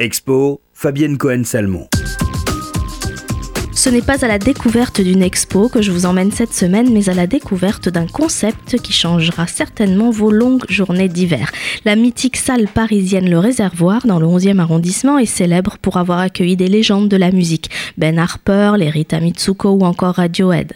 Expo, Fabienne Cohen-Salmon. Ce n'est pas à la découverte d'une expo que je vous emmène cette semaine, mais à la découverte d'un concept qui changera certainement vos longues journées d'hiver. La mythique salle parisienne Le Réservoir, dans le 11e arrondissement, est célèbre pour avoir accueilli des légendes de la musique, Ben Harper, les Rita Mitsuko ou encore Radiohead.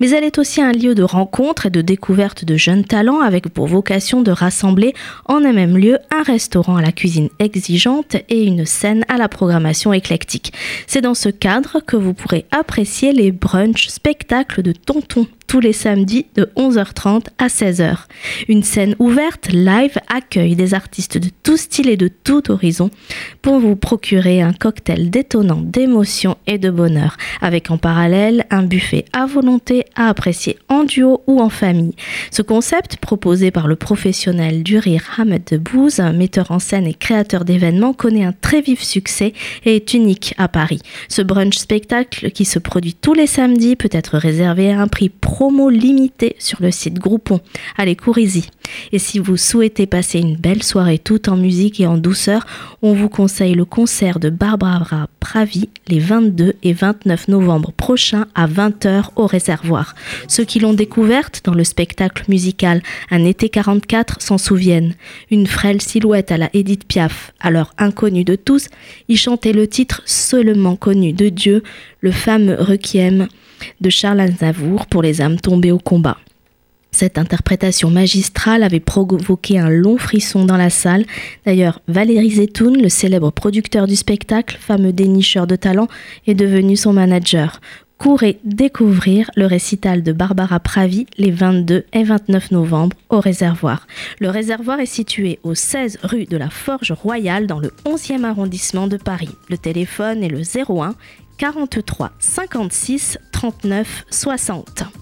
Mais elle est aussi un lieu de rencontre et de découverte de jeunes talents avec pour vocation de rassembler en un même lieu un restaurant à la cuisine exigeante et une scène à la programmation éclectique. C'est dans ce cadre que vous pourrez apprécier les brunchs spectacles de Tonton tous les samedis de 11h30 à 16h. Une scène ouverte, live, accueille des artistes de tout style et de tout horizon pour vous procurer un cocktail détonnant d'émotion et de bonheur, avec en parallèle un buffet à volonté à apprécier en duo ou en famille. Ce concept, proposé par le professionnel du rire Hamed Debouze, metteur en scène et créateur d'événements, connaît un très vif succès et est unique à Paris. Ce brunch spectacle qui se produit tous les samedis peut être réservé à un prix promo limité sur le site Groupon. Allez, courez-y. Et si vous souhaitez passer une belle soirée toute en musique et en douceur, on vous conseille le concert de Barbara Pravi les 22 et 29 novembre prochains à 20h au réservoir. Ceux qui l'ont découverte dans le spectacle musical Un été 44 s'en souviennent. Une frêle silhouette à la Edith Piaf, alors inconnue de tous, y chantait le titre seulement connu de Dieu, le fameux requiem de Charles Aznavour pour les âmes tombées au combat. Cette interprétation magistrale avait provoqué un long frisson dans la salle. D'ailleurs, Valérie Zetoun, le célèbre producteur du spectacle, fameux dénicheur de talent, est devenu son manager. Courez découvrir le récital de Barbara Pravi les 22 et 29 novembre au réservoir. Le réservoir est situé au 16 rue de la Forge Royale dans le 11e arrondissement de Paris. Le téléphone est le 01 43 56 39 60.